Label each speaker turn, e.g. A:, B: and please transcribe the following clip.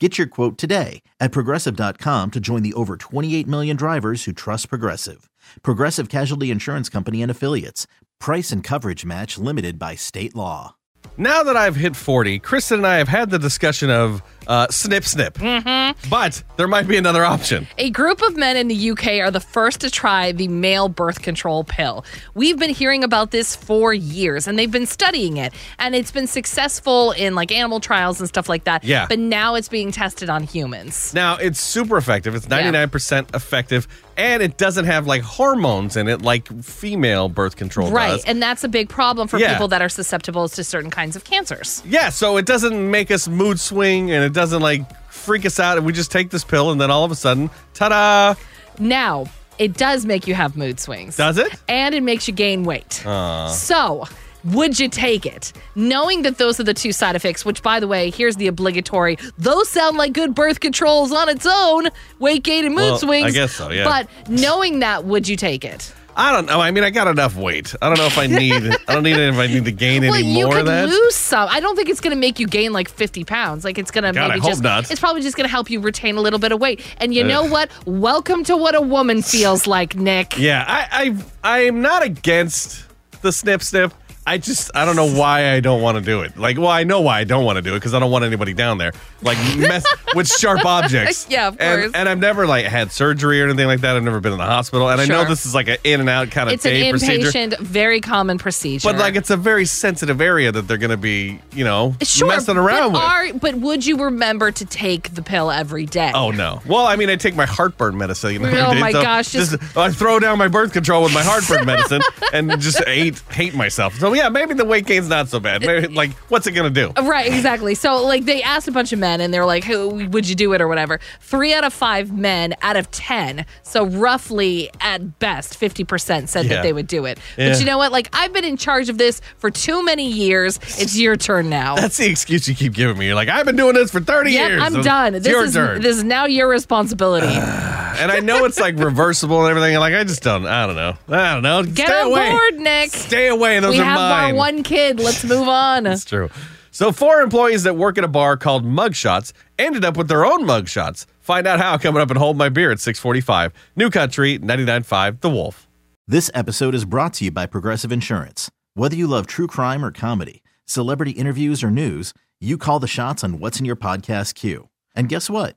A: Get your quote today at progressive.com to join the over 28 million drivers who trust Progressive. Progressive Casualty Insurance Company and Affiliates. Price and coverage match limited by state law.
B: Now that I've hit 40, Kristen and I have had the discussion of uh, snip snip. Mm-hmm. But there might be another option.
C: A group of men in the UK are the first to try the male birth control pill. We've been hearing about this for years and they've been studying it and it's been successful in like animal trials and stuff like that.
B: Yeah.
C: But now it's being tested on humans.
B: Now, it's super effective. It's 99% effective and it doesn't have like hormones in it like female birth control
C: Right.
B: does.
C: And that's a big problem for
B: Yeah.
C: people that are susceptible to certain kinds of cancers.
B: Yeah, so it doesn't make us mood swing and it doesn't like freak us out and we just take this pill and then all of a sudden, ta-da!
C: Now, it does make you have mood swings.
B: Does it?
C: And it makes you gain weight. So, would you take it? Knowing that those are the two side effects, which, by the way, here's the obligatory, those sound like good birth controls on its own, weight gain and mood
B: Well, I
C: swings.
B: guess so, yeah.
C: But knowing that, would you take it?
B: I don't know. I mean, I got enough weight. I don't know if I need I don't need it if I need to gain
C: well,
B: any
C: you
B: more
C: could
B: of that.
C: lose some. I don't think it's going to make you gain like 50 pounds. Like it's going to
B: God, I
C: maybe
B: hope
C: just
B: not.
C: it's probably just going to help you retain a little bit of weight. And you know what? Welcome to what a woman feels like, Nick.
B: Yeah, I, I I'm not against the snip snip. I just I don't know why I don't want to do it. Like, well, I know why I don't want to do it because I don't want anybody down there like mess with sharp objects.
C: Yeah, of
B: and,
C: course.
B: And I've never like had surgery or anything like that. I've never been in the hospital, and I know this is like an in and out kind of
C: It's an
B: day procedure.
C: inpatient, very common procedure.
B: But like, it's a very sensitive area that they're going to be, you know,
C: Sure,
B: messing around
C: but
B: with.
C: Are, but would you remember to take the pill every day?
B: Oh no! Well, I mean, I take my heartburn medicine. every
C: Oh,
B: day,
C: my gosh, just-
B: I throw down my birth control with my heartburn medicine and just hate hate myself. So yeah, maybe the weight gain's not so bad. Maybe, like, what's it gonna do?
C: Uh, right, exactly. So, like, they asked a bunch of men, and they're like, "Who would you do it or whatever?" Three out of five men out of ten, so roughly at best, fifty percent said
B: Yeah.
C: that they would do it.
B: Yeah.
C: But you know what? Like, I've been in charge of this for too many years. It's your turn now.
B: That's the excuse you keep giving me. You're like, I've been doing this for 30
C: Yep,
B: years.
C: I'm
B: so
C: done. This
B: your
C: is
B: turn.
C: this is now your responsibility.
B: and I know it's like reversible and everything. And like, I just don't. I don't know. I don't know.
C: Get
B: Stay
C: on
B: away.
C: board, Nick.
B: Stay away. Those
C: we
B: are
C: have
B: mine.
C: our one kid. Let's move on.
B: That's true. So, four employees that work at a bar called Mugshots ended up with their own mugshots. Find out how coming up and hold my beer at 645. New Country, 99.5 The Wolf.
A: This episode is brought to you by Progressive Insurance. Whether you love true crime or comedy, celebrity interviews or news, you call the shots on what's in your podcast queue. And guess what?